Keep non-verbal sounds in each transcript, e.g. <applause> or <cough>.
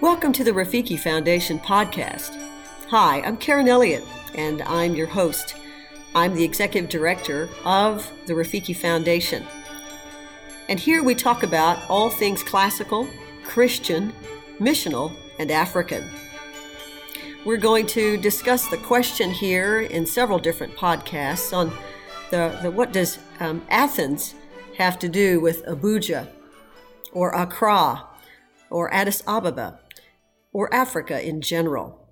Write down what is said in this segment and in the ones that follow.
Welcome to the Rafiki Foundation podcast. Hi, I'm Karen Elliott, and I'm your host. I'm the executive director of the Rafiki Foundation. And here we talk about all things classical, Christian, missional, and African. We're going to discuss the question here in several different podcasts on the, the what does um, Athens have to do with Abuja or Accra or Addis Ababa or Africa in general.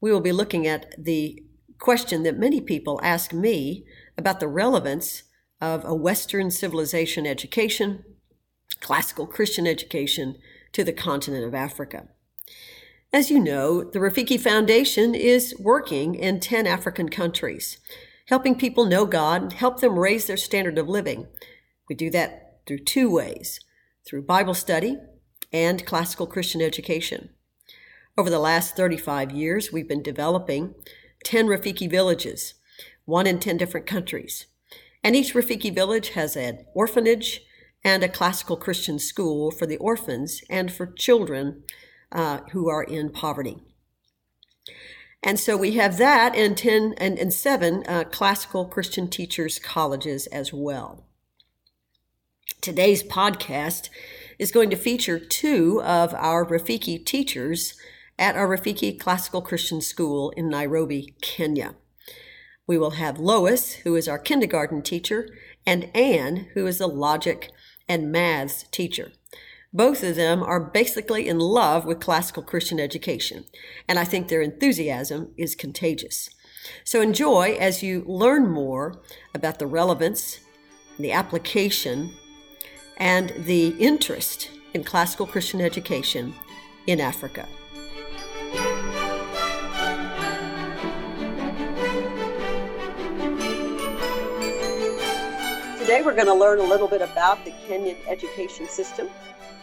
We will be looking at the question that many people ask me about the relevance of a Western civilization education, classical Christian education, to the continent of Africa. As you know, the Rafiki Foundation is working in 10 African countries, helping people know God, help them raise their standard of living. We do that through two ways through Bible study and classical Christian education. Over the last 35 years, we've been developing 10 Rafiki villages, one in 10 different countries. And each Rafiki village has an orphanage and a classical Christian school for the orphans and for children uh, who are in poverty. And so we have that and 10 and, and seven uh, classical Christian teachers colleges as well. Today's podcast is going to feature two of our Rafiki teachers at our Rafiki Classical Christian School in Nairobi, Kenya. We will have Loise, who is our kindergarten teacher, and Ann, who is the logic and maths teacher. Both of them are basically in love with classical Christian education, and I think their enthusiasm is contagious. So enjoy as you learn more about the relevance, the application, and the interest in classical Christian education in Africa. Today we're going to learn a little bit about the Kenyan education system.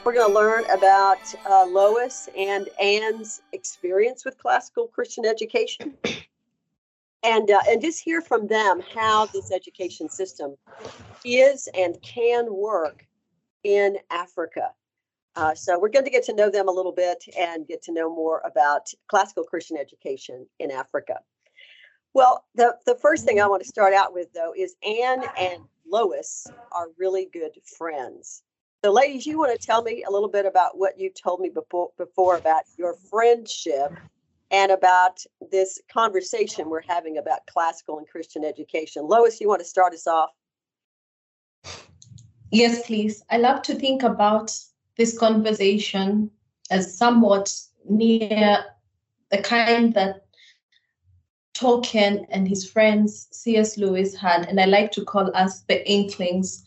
We're going to learn about uh, Loise and Ann's experience with classical Christian education. And, uh, and just hear from them how this education system is and can work in Africa. Uh, so we're going to get to know them a little bit and get to know more about classical Christian education in Africa. Well, the, the first thing I want to start out with, though, is Ann and Loise are really good friends. So, ladies, you want to tell me a little bit about what you told me before, before about your friendship and about this conversation we're having about classical and Christian education. Loise, you want to start us off? Yes, please. I love to think about this conversation as somewhat near the kind that Tolkien and his friends C.S. Lewis had, and I like to call us the Inklings,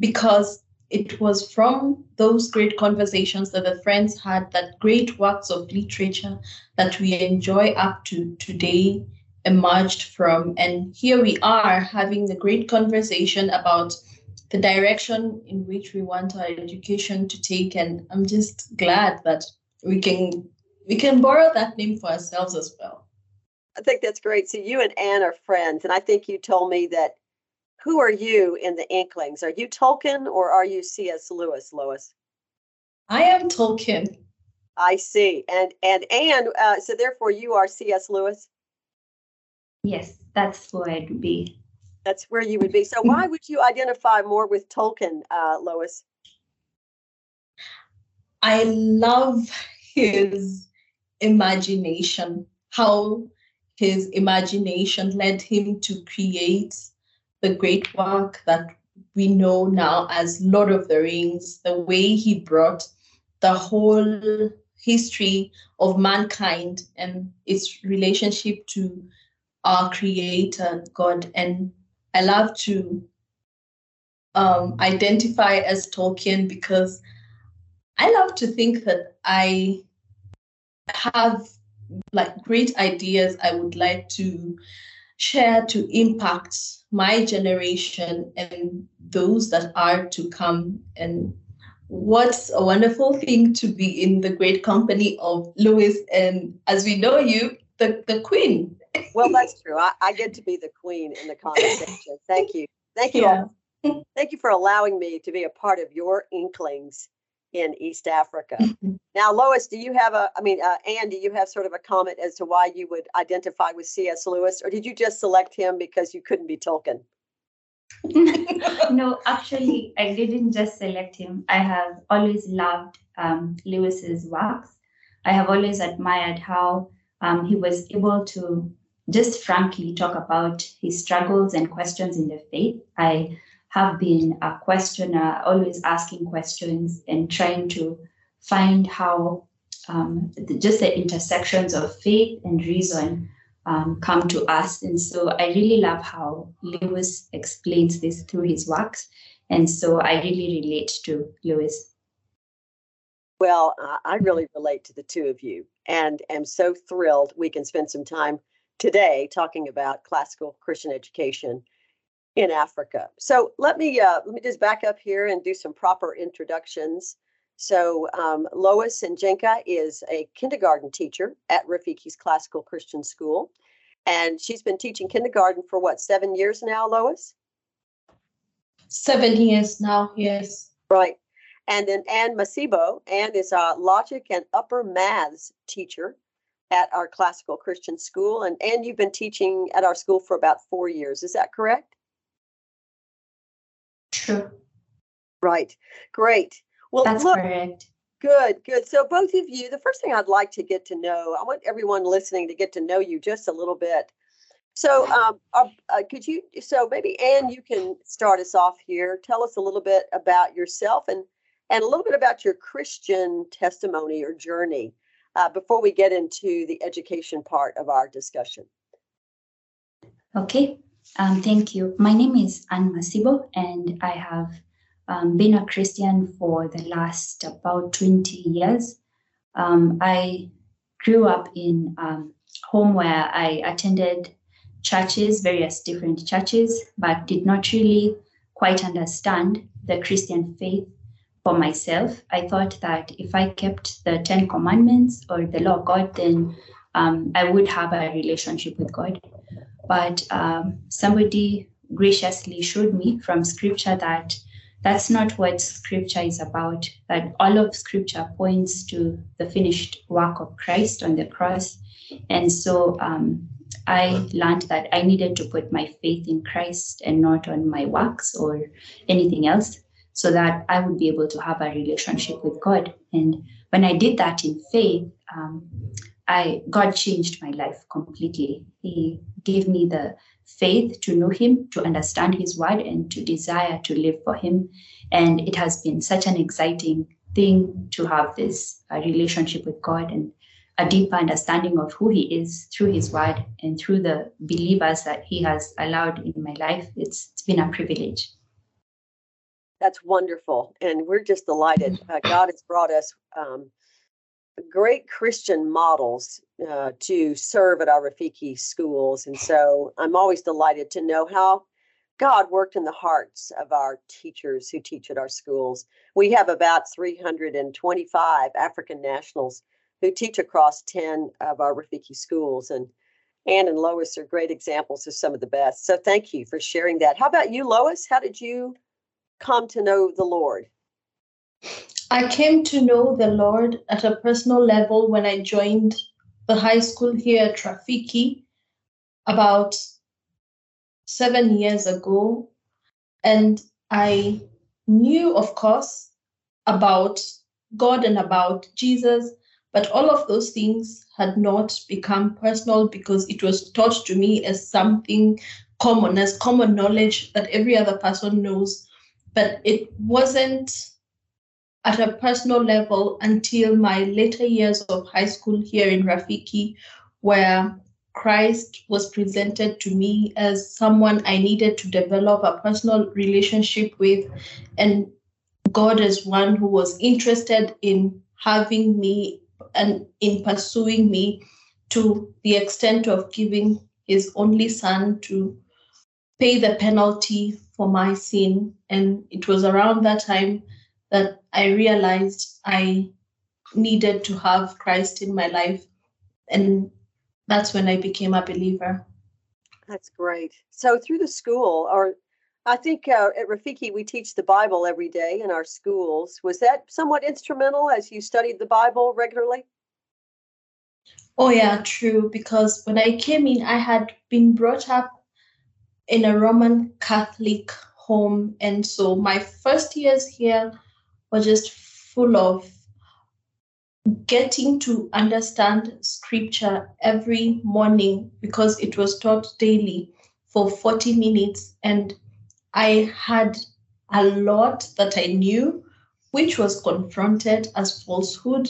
because it was from those great conversations that the friends had that great works of literature that we enjoy up to today emerged from. And here we are having a great conversation about the direction in which we want our education to take. And I'm just glad that we can we can borrow that name for ourselves as well. I think that's great. So you and Ann are friends, and I think you told me that. Who are you in the Inklings? Are you Tolkien or are you C.S. Lewis, Loise? I am Tolkien. I see, and and Ann. Uh, so therefore, you are C.S. Lewis. Yes, that's who I'd be. That's where you would be. So why would you identify more with Tolkien, uh, Loise? I love his imagination, how his imagination led him to create the great work that we know now as Lord of the Rings, the way he brought the whole history of mankind and its relationship to our creator, God. And I love to um, identify as Tolkien because I love to think that I have like great ideas I would like to share to impact my generation and those that are to come. And what's a wonderful thing to be in the great company of Lewis and, as we know you, the, the queen. well, <laughs> that's true. I, I, get to be the queen in the conversation. <laughs> Thank you. Thank you. Yeah. Thank you for allowing me to be a part of your Inklings in East Africa. now, Loise, do you have a, I mean, uh, Ann, do you have sort of a comment as to why you would identify with C.S. Lewis, or did you just select him because you couldn't be Tolkien? <laughs> no, actually, I didn't just select him. I have always loved um, Lewis's works. I have always admired how um, he was able to just frankly talk about his struggles and questions in the faith. I have been a questioner, always asking questions and trying to find how um, the, just the intersections of faith and reason um, come to us. And so I really love how Lewis explains this through his works. And so I really relate to Lewis. Well, I really relate to the two of you and am so thrilled we can spend some time today talking about classical Christian education in Africa. So let me uh, let me just back up here and do some proper introductions. So um, Loise Njenka is a kindergarten teacher at Rafiki's Classical Christian School, and she's been teaching kindergarten for what seven years now, Loise? Seven years now, yes. Right. And then Ann Masibo. Ann is a logic and upper maths teacher at our classical Christian school. And Ann, you've been teaching at our school for about four years. Is that correct? True. Right. Great. Well, that's look, correct. Good, good. So, both of you, the first thing I'd like to get to know, I want everyone listening to get to know you just a little bit. So, um, uh, uh, could you, so maybe Ann, you can start us off here. Tell us a little bit about yourself and and a little bit about your Christian testimony or journey uh, before we get into the education part of our discussion. Okay. Um, thank you. My name is Ann Masibo, and I have um, been a Christian for the last about 20 years. Um, I grew up in a um, home where I attended churches, various different churches, but did not really quite understand the Christian faith for myself. I thought that if I kept the Ten Commandments or the law of God, then um, I would have a relationship with God. But um, somebody graciously showed me from scripture that that's not what scripture is about, that all of scripture points to the finished work of Christ on the cross. And so um, I learned that I needed to put my faith in Christ and not on my works or anything else so that I would be able to have a relationship with God. And when I did that in faith, um, I God changed my life completely. He gave me the faith to know Him, to understand His word, and to desire to live for Him. And it has been such an exciting thing to have this uh, relationship with God and a deeper understanding of who He is through His word and through the believers that He has allowed in my life. It's, it's been a privilege. That's wonderful. And we're just delighted. Uh, God has brought us um, great Christian models uh, to serve at our Rafiki schools. And so I'm always delighted to know how God worked in the hearts of our teachers who teach at our schools. We have about 325 African nationals who teach across 10 of our Rafiki schools. And Ann and Loise are great examples of some of the best. So thank you for sharing that. How about you, Loise? How did you come to know the Lord? I came to know the Lord at a personal level when I joined the high school here at Rafiki about seven years ago. And I knew, of course, about God and about Jesus, but all of those things had not become personal because it was taught to me as something common, as common knowledge that every other person knows but it wasn't at a personal level until my later years of high school here in Rafiki, where Christ was presented to me as someone I needed to develop a personal relationship with, and God as one who was interested in having me and in pursuing me to the extent of giving his only son to pay the penalty for my sin. And it was around that time that I realized I needed to have Christ in my life. And that's when I became a believer. That's great. So through the school, or I think uh, at Rafiki we teach the Bible every day in our schools. Was that somewhat instrumental as you studied the Bible regularly? Oh, yeah, true. Because when I came in, I had been brought up in a Roman Catholic home. And so my first years here were just full of getting to understand scripture every morning because it was taught daily for 40 minutes. And I had a lot that I knew, which was confronted as falsehood.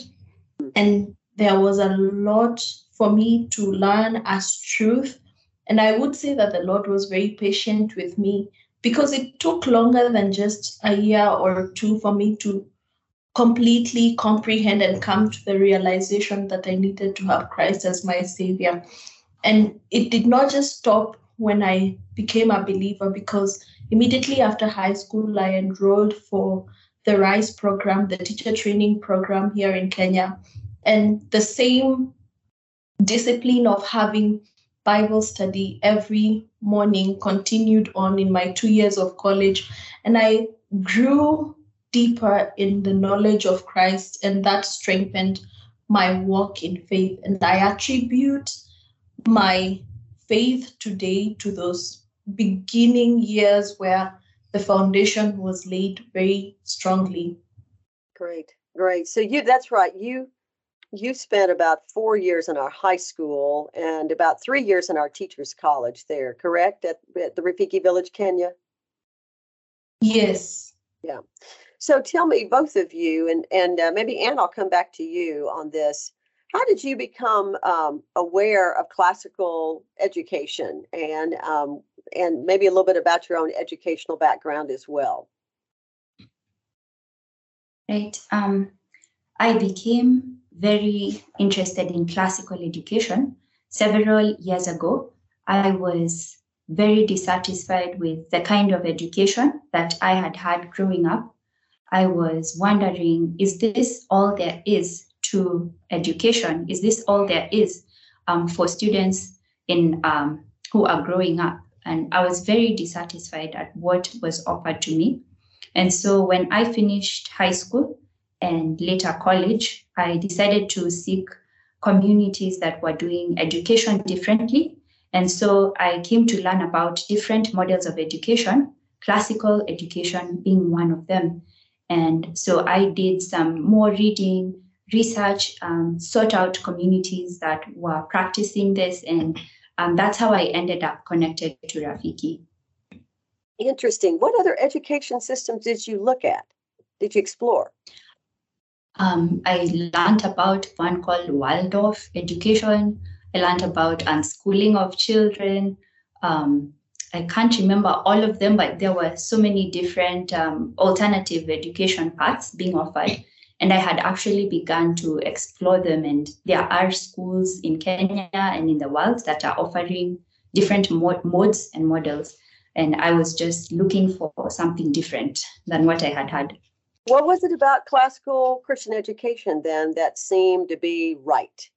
Hmm. And there was a lot for me to learn as truth. And I would say that the Lord was very patient with me because it took longer than just a year or two for me to completely comprehend and come to the realization that I needed to have Christ as my Savior. And it did not just stop when I became a believer because immediately after high school, I enrolled for the RISE program, the teacher training program here in Kenya. And the same discipline of having Bible study every morning continued on in my two years of college. And I grew deeper in the knowledge of Christ, and that strengthened my walk in faith. And I attribute my faith today to those beginning years where the foundation was laid very strongly. Great, great. So you that's right. You you spent about four years in our high school and about three years in our teachers college there correct at, at the rafiki village kenya? Yes. Yeah. So tell me both of you and and uh, maybe ann i'll come back to you on this. How did you become um, aware of classical education and um, and maybe a little bit about your own educational background as well? Right um, i became very interested in classical education. Several years ago, I was very dissatisfied with the kind of education that I had had growing up. I was wondering is this all there is to education? Is this all there is um, for students in um, who are growing up? And I was very dissatisfied at what was offered to me. And so when I finished high school, and later college, I decided to seek communities that were doing education differently. And so I came to learn about different models of education, classical education being one of them. And so I did some more reading, research, um, sought out communities that were practicing this. And um, that's how I ended up connected to Rafiki. Interesting. What other education systems did you look at? Did you explore? Um, I learned about one called Waldorf education. I learned about unschooling of children. Um, I can't remember all of them, but there were so many different um, alternative education paths being offered. And I had actually begun to explore them. And there are schools in Kenya and in the world that are offering different mod- modes and models. And I was just looking for something different than what I had had. What was it about classical Christian education then that seemed to be right?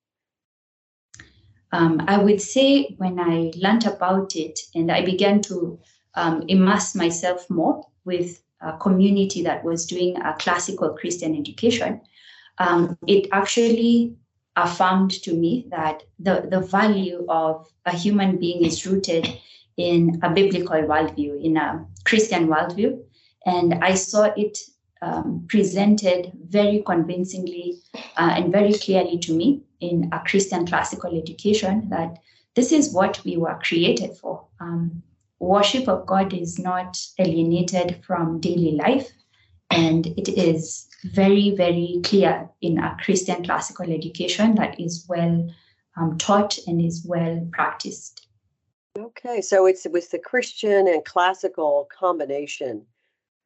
Um, I would say when I learned about it and I began to um, immerse myself more with a community that was doing a classical Christian education, um, it actually affirmed to me that the, the value of a human being is rooted in a biblical worldview, in a Christian worldview. And I saw it um, presented very convincingly uh, and very clearly to me in a Christian classical education that this is what we were created for. Um, worship of God is not alienated from daily life, and it is very, very clear in a Christian classical education that is well um, taught and is well practiced. Okay, so it's with the Christian and classical combination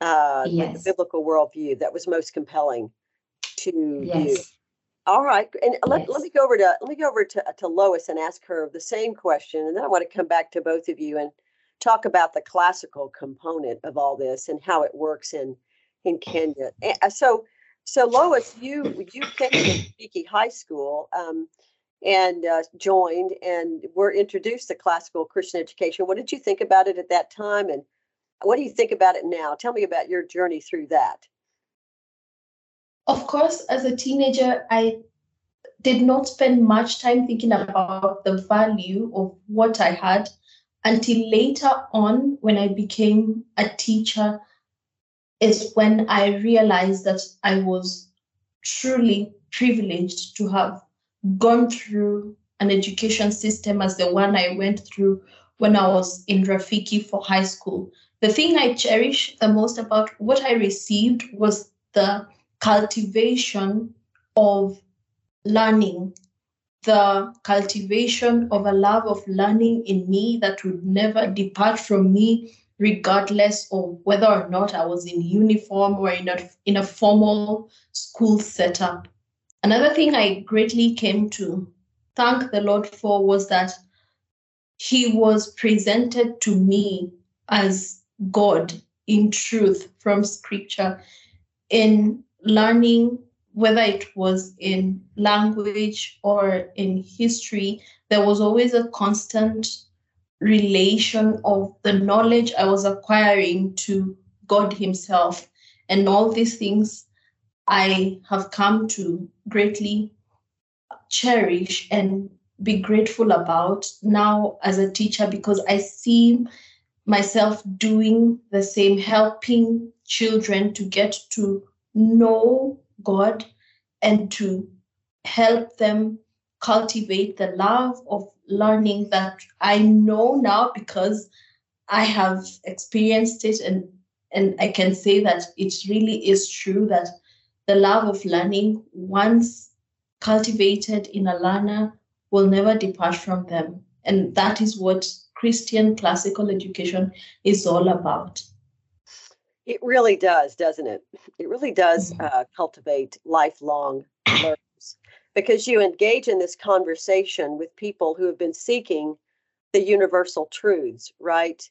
uh, yes. the biblical worldview that was most compelling to yes. you. All right, and let, yes. let me go over to let me go over to, to Loise and ask her the same question, and then I want to come back to both of you and talk about the classical component of all this and how it works in in Kenya. Uh, so, so Loise, you you came to Rafiki High School um, and uh, joined, and were introduced to classical Christian education. What did you think about it at that time, and What do you think about it now? Tell me about your journey through that. Of course, as a teenager, I did not spend much time thinking about the value of what I had until later on when I became a teacher is when I realized that I was truly privileged to have gone through an education system as the one I went through when I was in Rafiki for high school. The thing I cherish the most about what I received was the cultivation of learning, the cultivation of a love of learning in me that would never depart from me, regardless of whether or not I was in uniform or in a, in a formal school setup. Another thing I greatly came to thank the Lord for was that He was presented to me as God in truth from Scripture in learning whether it was in language or in history, there was always a constant relation of the knowledge I was acquiring to God Himself. And all these things I have come to greatly cherish and be grateful about now as a teacher because I see myself doing the same, helping children to get to know God and to help them cultivate the love of learning that I know now because I have experienced it and and I can say that it really is true that the love of learning once cultivated in a learner will never depart from them. And that is what Christian classical education is all about. It really does, doesn't it? It really does mm-hmm. uh, cultivate lifelong learners because you engage in this conversation with people who have been seeking the universal truths, right?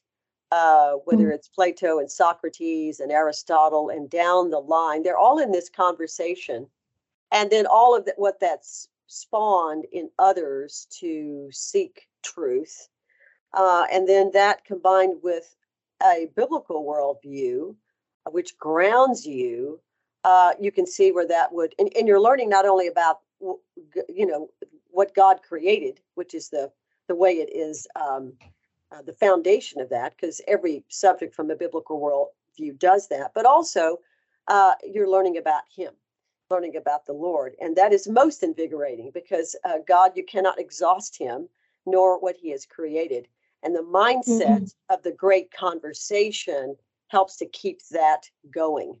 Uh, whether mm-hmm. it's Plato and Socrates and Aristotle and down the line, they're all in this conversation. And then all of that, what that's spawned in others to seek truth. Uh, and then that combined with a biblical worldview which grounds you, uh, you can see where that would, and, and you're learning not only about, you know, what God created, which is the the way it is, um, uh, the foundation of that, because every subject from a biblical worldview does that, but also uh, you're learning about Him, learning about the Lord, and that is most invigorating because uh, God, you cannot exhaust Him nor what He has created, and the mindset mm-hmm. of the great conversation helps to keep that going.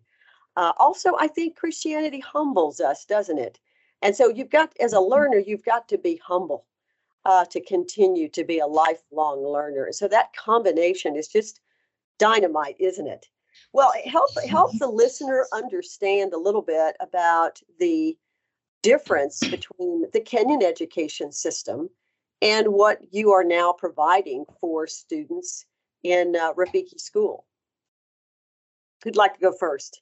Uh, also, I think Christianity humbles us, doesn't it? And so you've got, as a mm-hmm. learner, you've got to be humble uh, to continue to be a lifelong learner. So that combination is just dynamite, isn't it? Well, help help the listener understand a little bit about the difference between the Kenyan education system and what you are now providing for students in uh, Rafiki School. Who'd like to go first?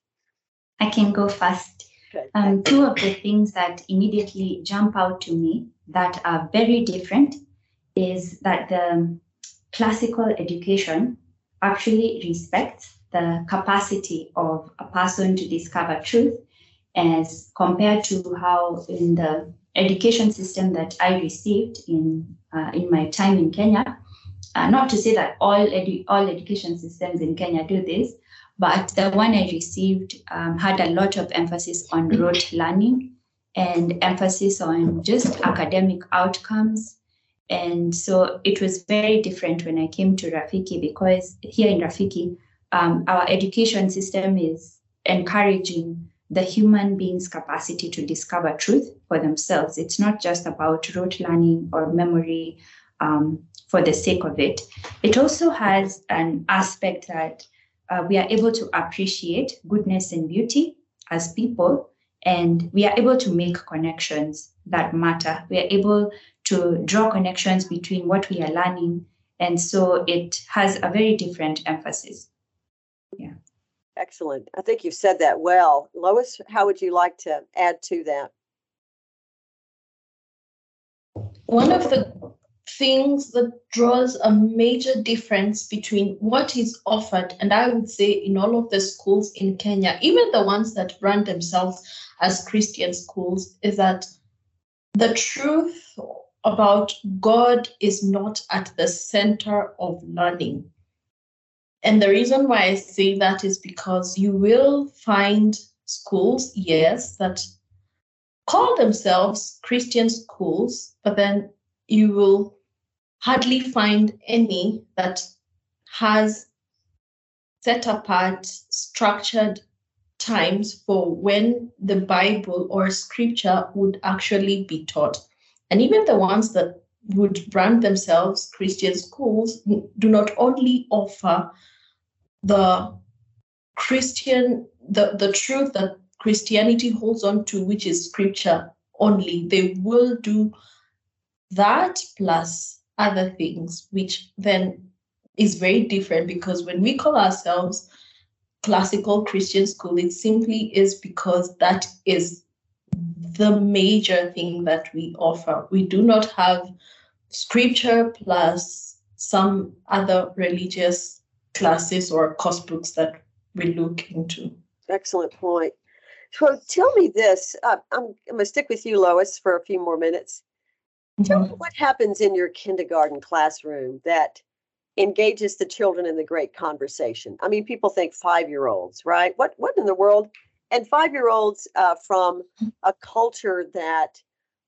I can go first. Um, two of the things that immediately jump out to me that are very different is that the classical education actually respects the capacity of a person to discover truth as compared to how in the education system that I received in uh, in my time in Kenya. Uh, not to say that all edu- all education systems in Kenya do this, but the one I received um, had a lot of emphasis on rote learning and emphasis on just academic outcomes. And so it was very different when I came to Rafiki because here in Rafiki, um, our education system is encouraging the human being's capacity to discover truth for themselves. It's not just about rote learning or memory um, for the sake of it. It also has an aspect that uh, we are able to appreciate goodness and beauty as people, and we are able to make connections that matter. We are able to draw connections between what we are learning, and so it has a very different emphasis. Yeah. Excellent. I think you've said that well. Loise, how would you like to add to that? One of the things that draws a major difference between what is offered and i would say in all of the schools in kenya even the ones that brand themselves as christian schools is that the truth about god is not at the center of learning and the reason why i say that is because you will find schools yes that call themselves christian schools but then you will hardly find any that has set apart structured times for when the Bible or scripture would actually be taught. And even the ones that would brand themselves Christian schools do not only offer the Christian, the, the truth that Christianity holds on to, which is scripture only. They will do that plus other things, which then is very different because when we call ourselves classical Christian school, it simply is because that is the major thing that we offer. We do not have scripture plus some other religious classes or course books that we look into. Excellent point. So tell me this. Uh, I'm, I'm going to stick with you, Loise, for a few more minutes. Tell me mm-hmm. what happens in your kindergarten classroom that engages the children in the great conversation. I mean, people think five year olds, right? What what in the world? And five year olds uh, from a culture that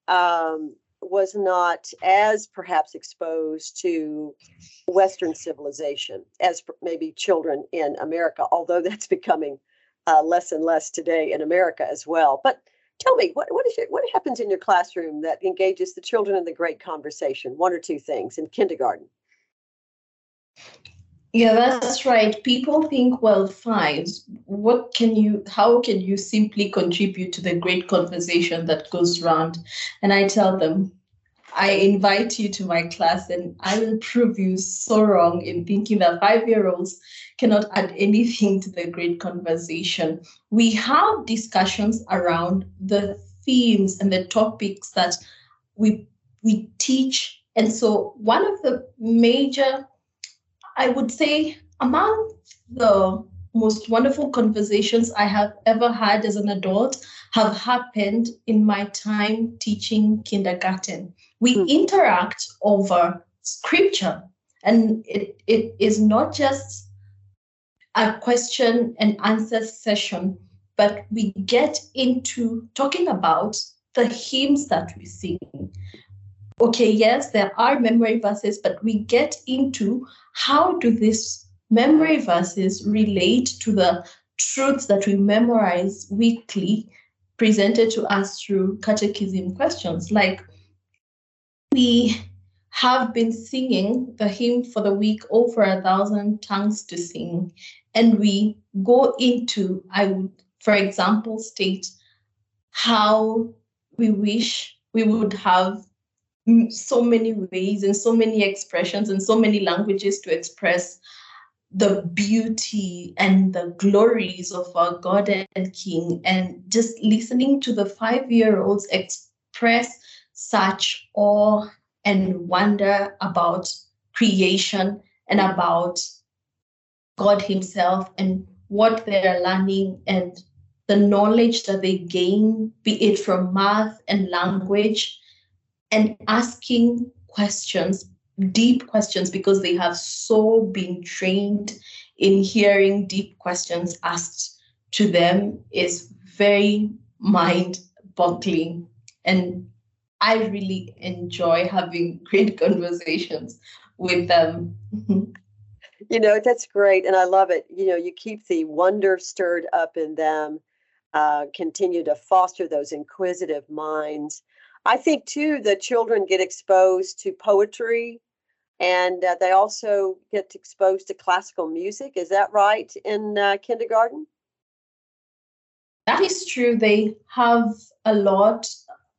um, was not as perhaps exposed to Western civilization as maybe children in America, although <laughs> that's becoming uh, less and less today in America as well. But tell me what what is your, what happens in your classroom that engages the children in the great conversation one or two things in kindergarten yeah that's right people think well fine what can you how can you simply contribute to the great conversation that goes round? and i tell them I invite you to my class and I will prove you so wrong in thinking that five year olds cannot add anything to the great conversation. We have discussions around the themes and the topics that we we teach. And so one of the major, I would say, among the most wonderful conversations I have ever had as an adult have happened in my time teaching kindergarten. We mm. interact over scripture, and it, it is not just a question and answer session, but we get into talking about the hymns that we sing. Okay, yes, there are memory verses, but we get into how do these memory verses relate to the truths that we memorize weekly presented to us through catechism questions. Like we have been singing the hymn for the week over a thousand tongues to sing and we go into i would for example state how we wish we would have so many ways and so many expressions and so many languages to express the beauty and the glories of our God and King, and just listening to the five year olds express such awe and wonder about creation and about God Himself and what they're learning and the knowledge that they gain, be it from math and language, and asking questions deep questions because they have so been trained in hearing deep questions asked to them is very mind boggling. And I really enjoy having great <laughs> conversations with them. you know, that's great. And I love it. You know, you keep the wonder stirred up in them, uh, continue to foster those inquisitive minds. I think, too, the children get exposed to poetry and uh, they also get exposed to classical music. Is that right in uh, kindergarten? That is true. They have a lot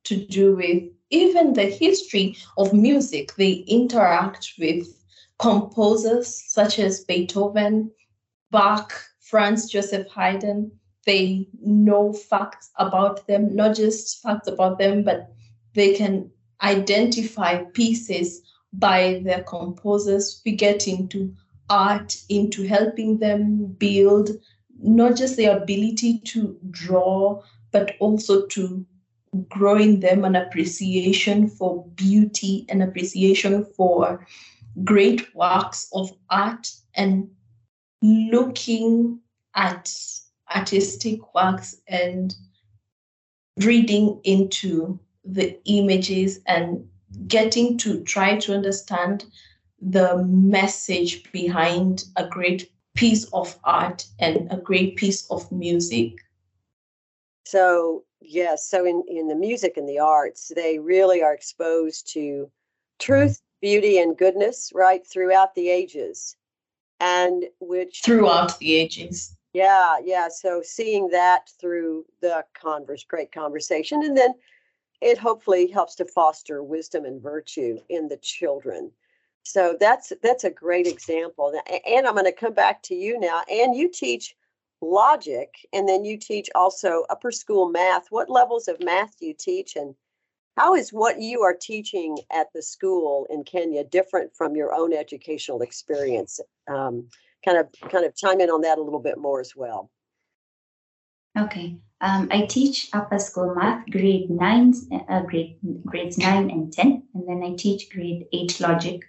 to do with even the history of music. They interact with composers such as Beethoven, Bach, Franz Joseph Haydn. They know facts about them, not just facts about them, but they can identify pieces by their composers. We get into art, into helping them build not just their ability to draw, but also to grow in them an appreciation for beauty, an appreciation for great works of art, and looking at artistic works and reading into the images and getting to try to understand the message behind a great piece of art and a great piece of music. So, yes, so in, in the music and the arts, they really are exposed to truth, beauty, and goodness right throughout the ages. And which throughout the ages. Yeah, yeah. So seeing that through the converse, great conversation, and then it hopefully helps to foster wisdom and virtue in the children. So that's that's a great example. And I'm going to come back to you now. And you teach logic, and then you teach also upper school math. What levels of math do you teach, and how is what you are teaching at the school in Kenya different from your own educational experience? Um, kind of kind of chime in on that a little bit more as well. Okay. Um, I teach upper school math, grade nine, uh, grade grades nine and ten, and then I teach grade eight logic.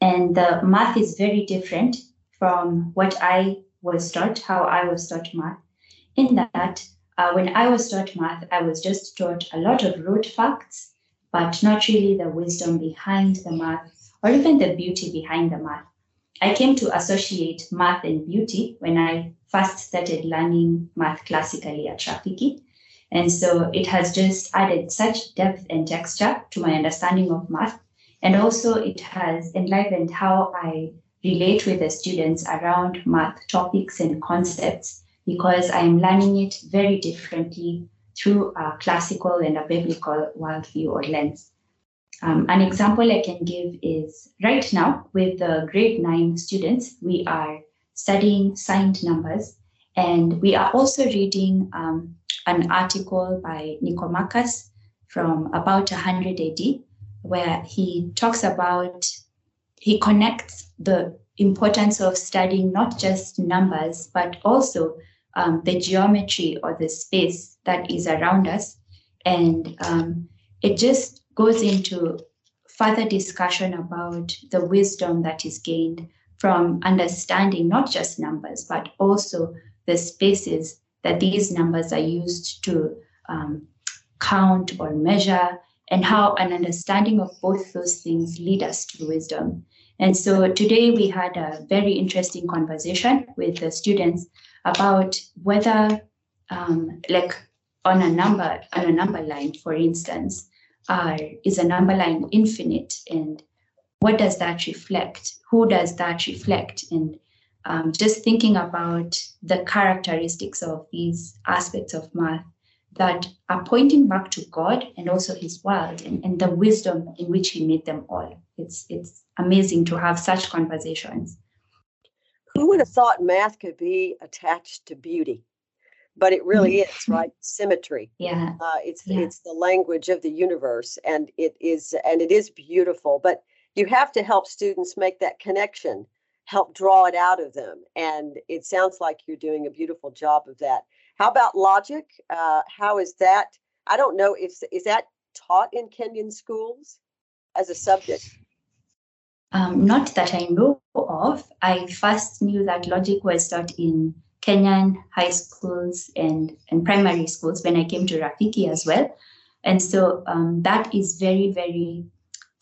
And the math is very different from what I was taught, how I was taught math. In that, uh, when I was taught math, I was just taught a lot of rote facts, but not really the wisdom behind the math or even the beauty behind the math. I came to associate math and beauty when I first started learning math classically at Rafiki. And so it has just added such depth and texture to my understanding of math. And also it has enlivened how I relate with the students around math topics and concepts because I am learning it very differently through a classical and a biblical worldview or lens. Um, an example I can give is right now with the grade nine students, we are studying signed numbers and we are also reading um, an article by Nicomachus from about 100 AD where he talks about, he connects the importance of studying not just numbers, but also um, the geometry or the space that is around us. And um, it just goes into further discussion about the wisdom that is gained from understanding not just numbers, but also the spaces that these numbers are used to um, count or measure, and how an understanding of both those things lead us to wisdom. And so today we had a very interesting conversation with the students about whether, um, like on a number on a number line, for instance, R is a number line infinite. And what does that reflect? Who does that reflect? And um, just thinking about the characteristics of these aspects of math that are pointing back to God and also His world and, and the wisdom in which He made them all. It's it's amazing to have such conversations. Who would have thought math could be attached to beauty? but it really mm-hmm. is right symmetry yeah uh, it's yeah. it's the language of the universe and it is and it is beautiful but you have to help students make that connection help draw it out of them and it sounds like you're doing a beautiful job of that. How about logic? Uh, how is that? I don't know if is that taught in kenyan schools as a subject? Um, not that i know of. I first knew that logic was taught in Kenyan high schools and, and primary schools when I came to Rafiki as well. And so um, that is very, very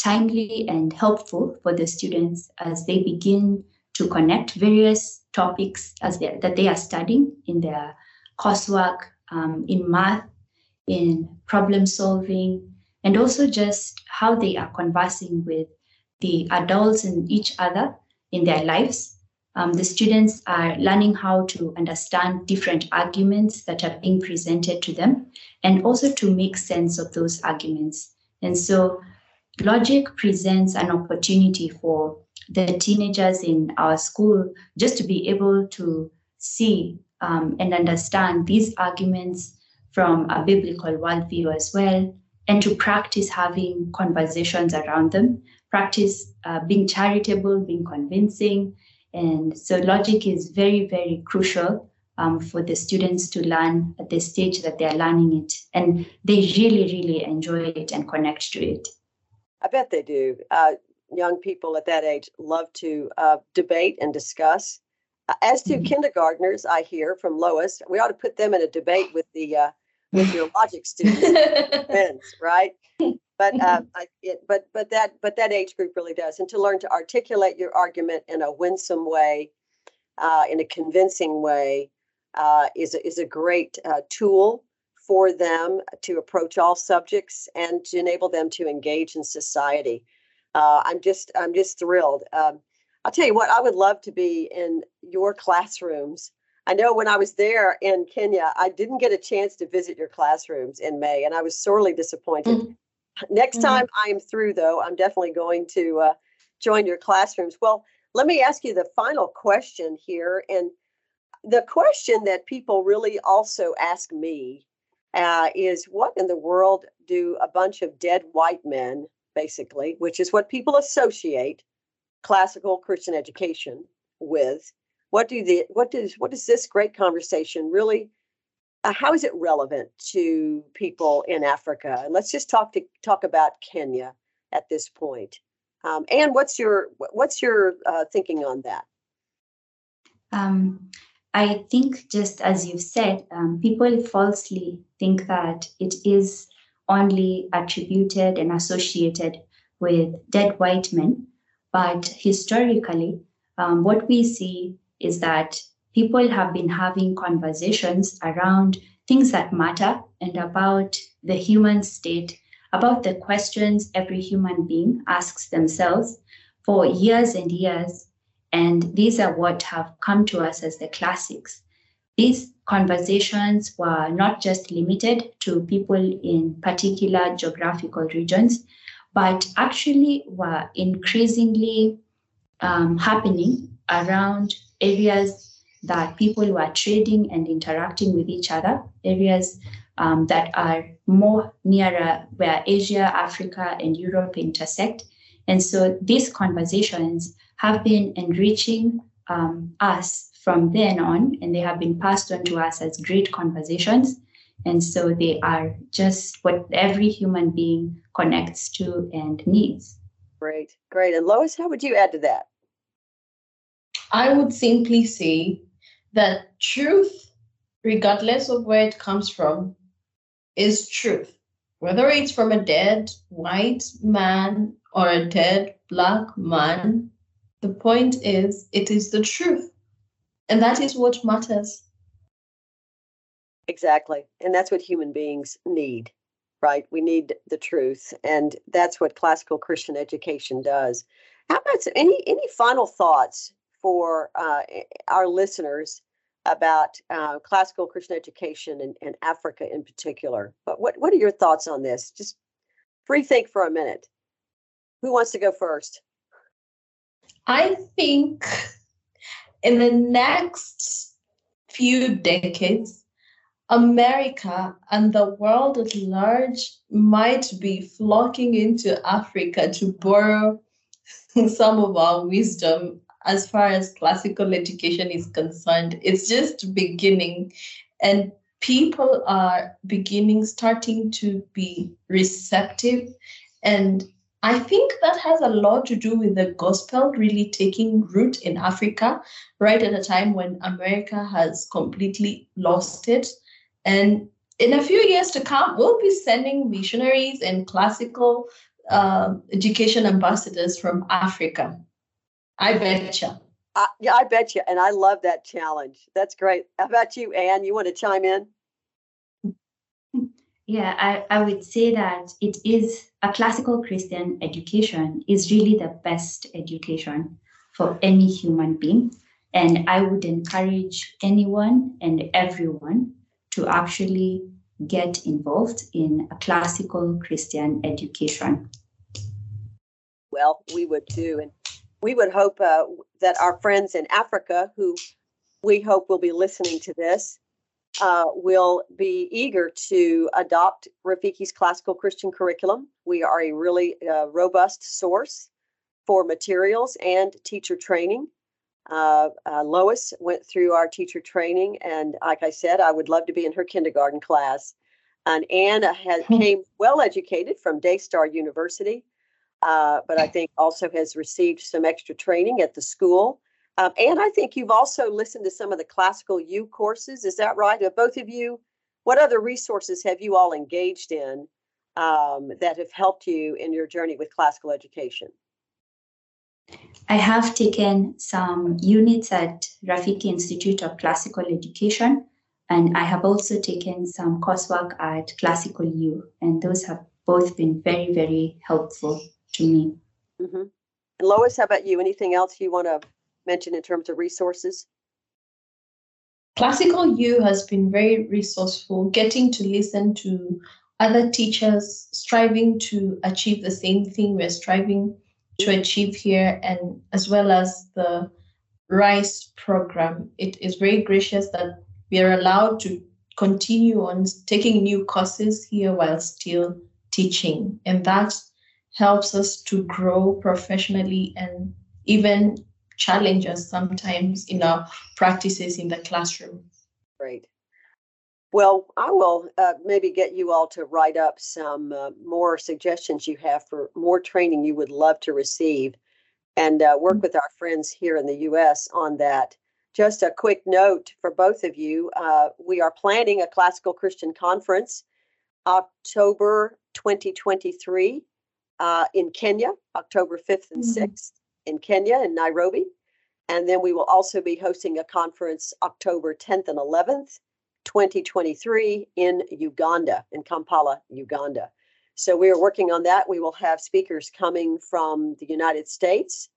timely and helpful for the students as they begin to connect various topics as they, that they are studying in their coursework, um, in math, in problem solving, and also just how they are conversing with the adults and each other in their lives um, the students are learning how to understand different arguments that are being presented to them and also to make sense of those arguments. And so, logic presents an opportunity for the teenagers in our school just to be able to see um, and understand these arguments from a biblical worldview as well, and to practice having conversations around them practice uh, being charitable, being convincing. And so logic is very, very crucial um, for the students to learn at the stage that they're learning it. And they really, really enjoy it and connect to it. I bet they do. Uh, young people at that age love to uh, debate and discuss. Uh, as to mm-hmm. kindergartners, I hear from Loise, we ought to put them in a debate with the uh, with your <laughs> logic students, <laughs> right? But um, I, it, but but that but that age group really does, and to learn to articulate your argument in a winsome way, uh, in a convincing way, uh, is a, is a great uh, tool for them to approach all subjects and to enable them to engage in society. Uh, I'm just I'm just thrilled. Um, I'll tell you what, I would love to be in your classrooms. I know when I was there in Kenya, I didn't get a chance to visit your classrooms in May, and I was sorely disappointed. Mm-hmm. Next mm-hmm. time I am through, though, I'm definitely going to uh, join your classrooms. Well, let me ask you the final question here. And the question that people really also ask me uh, is what in the world do a bunch of dead white men, basically, which is what people associate classical Christian education with. What do the what does what is this great conversation really? Uh, how is it relevant to people in Africa? And let's just talk to talk about Kenya at this point. Um, and what's your what's your uh, thinking on that? Um, I think just as you've said, um, people falsely think that it is only attributed and associated with dead white men. But historically, um, what we see is that people have been having conversations around things that matter and about the human state, about the questions every human being asks themselves for years and years. And these are what have come to us as the classics. These conversations were not just limited to people in particular geographical regions, but actually were increasingly um, happening around areas that people were trading and interacting with each other, areas um, that are more nearer where Asia, Africa, and Europe intersect. And so these conversations have been enriching um, us from then on, and they have been passed on to us as great conversations. And so they are just what every human being connects to and needs. Great, great. And Loise, how would you add to that? I would simply say that truth, regardless of where it comes from, is truth. Whether it's from a dead white man or a dead black man, the point is it is the truth. And that is what matters. Exactly. And that's what human beings need, right? We need the truth. And that's what classical Christian education does. How about any any final thoughts for uh, our listeners about uh, classical Christian education and, and Africa in particular? But what, what are your thoughts on this? Just free think for a minute. Who wants to go first? I think in the next few decades, America and the world at large might be flocking into Africa to borrow <laughs> some of our wisdom as far as classical education is concerned. It's just beginning, and people are beginning, starting to be receptive. And I think that has a lot to do with the gospel really taking root in Africa right at a time when America has completely lost it. And in a few years to come, we'll be sending missionaries and classical uh, education ambassadors from Africa. I betcha. Uh, yeah, I bet you. And I love that challenge. That's great. How about you, Ann? You want to chime in? Yeah, I, I would say that it is a classical Christian education is really the best education for any human being. And I would encourage anyone and everyone to actually get involved in a classical Christian education? Well, we would too. And we would hope uh, that our friends in Africa, who we hope will be listening to this, uh, will be eager to adopt Rafiki's classical Christian curriculum. We are a really uh, robust source for materials and teacher training. Uh, uh, Loise went through our teacher training, and like I said, I would love to be in her kindergarten class. And Anna hmm. <laughs> came well educated from Daystar University, uh, but I <laughs> think also has received some extra training at the school. Um, and I think you've also listened to some of the classical U courses. Is that right? Have both of you? What other resources have you all engaged in um, that have helped you in your journey with classical education? I have taken some units at Rafiki Institute of Classical Education, and I have also taken some coursework at Classical U, and those have both been very, very helpful to me. Mm-hmm. And Loise, how about you? Anything else you want to mention in terms of resources? Classical U has been very resourceful, getting to listen to other teachers striving to achieve the same thing we're striving to achieve here, and as well as the RISE program. It is very gracious that we are allowed to continue on taking new courses here while still teaching. And that helps us to grow professionally and even challenge us sometimes in our practices in the classroom. Great. Well, I will uh, maybe get you all to write up some uh, more suggestions you have for more training you would love to receive and uh, work mm. with our friends here in the U.S. on that. Just a quick note for both of you uh, we are planning a classical Christian conference October 2023 uh, in Kenya, October 5th and mm-hmm. 6th in Kenya, in Nairobi. And then we will also be hosting a conference October 10th and 11th, 2023 in Uganda, in Kampala, Uganda. So we are working on that. We will have speakers coming from the United States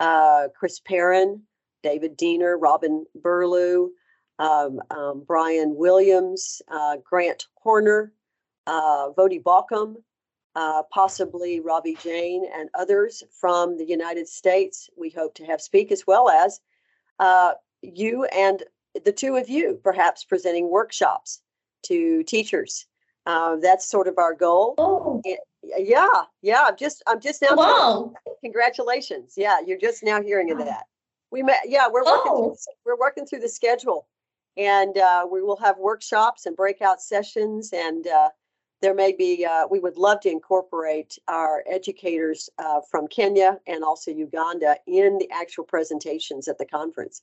uh, Chris Perrin, David Diener, Robin Burlew, um, um, Brian Williams, uh, Grant Horner, uh, Voddie Baucham, uh, possibly Robbie Jane and others from the United States. We hope to have speak as well as uh, you and the two of you, perhaps presenting workshops to teachers. Uh, that's sort of our goal. Oh. It, yeah, yeah. I'm just, I'm just now. Wow! Congratulations. Yeah, you're just now hearing of that. We met. Yeah, we're working. Oh. Through, we're working through the schedule, and uh, we will have workshops and breakout sessions and uh, there may be, uh, we would love to incorporate our educators uh, from Kenya and also Uganda in the actual presentations at the conference.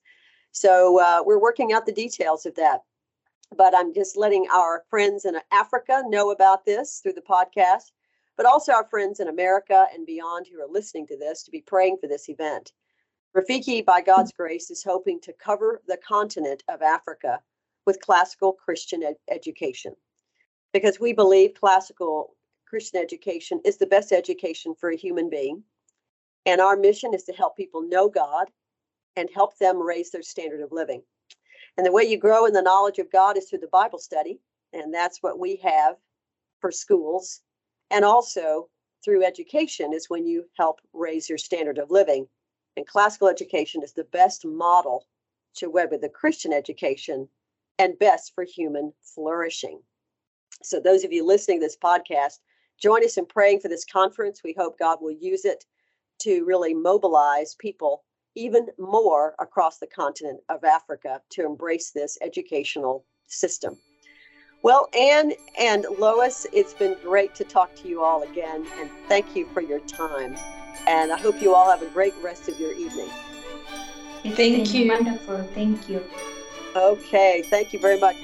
So uh, we're working out the details of that. But I'm just letting our friends in Africa know about this through the podcast, but also our friends in America and beyond who are listening to this to be praying for this event. Rafiki, by God's grace, is hoping to cover the continent of Africa with classical Christian ed- education because we believe classical Christian education is the best education for a human being. And our mission is to help people know God and help them raise their standard of living. And the way you grow in the knowledge of God is through the Bible study. And that's what we have for schools. And also through education is when you help raise your standard of living. And classical education is the best model to whether the Christian education and best for human flourishing. So, those of you listening to this podcast, join us in praying for this conference. We hope God will use it to really mobilize people even more across the continent of Africa to embrace this educational system. Well, Ann and Loise, it's been great to talk to you all again, and thank you for your time. And I hope you all have a great rest of your evening. It's thank you. Wonderful. Thank you. Okay. Thank you very much.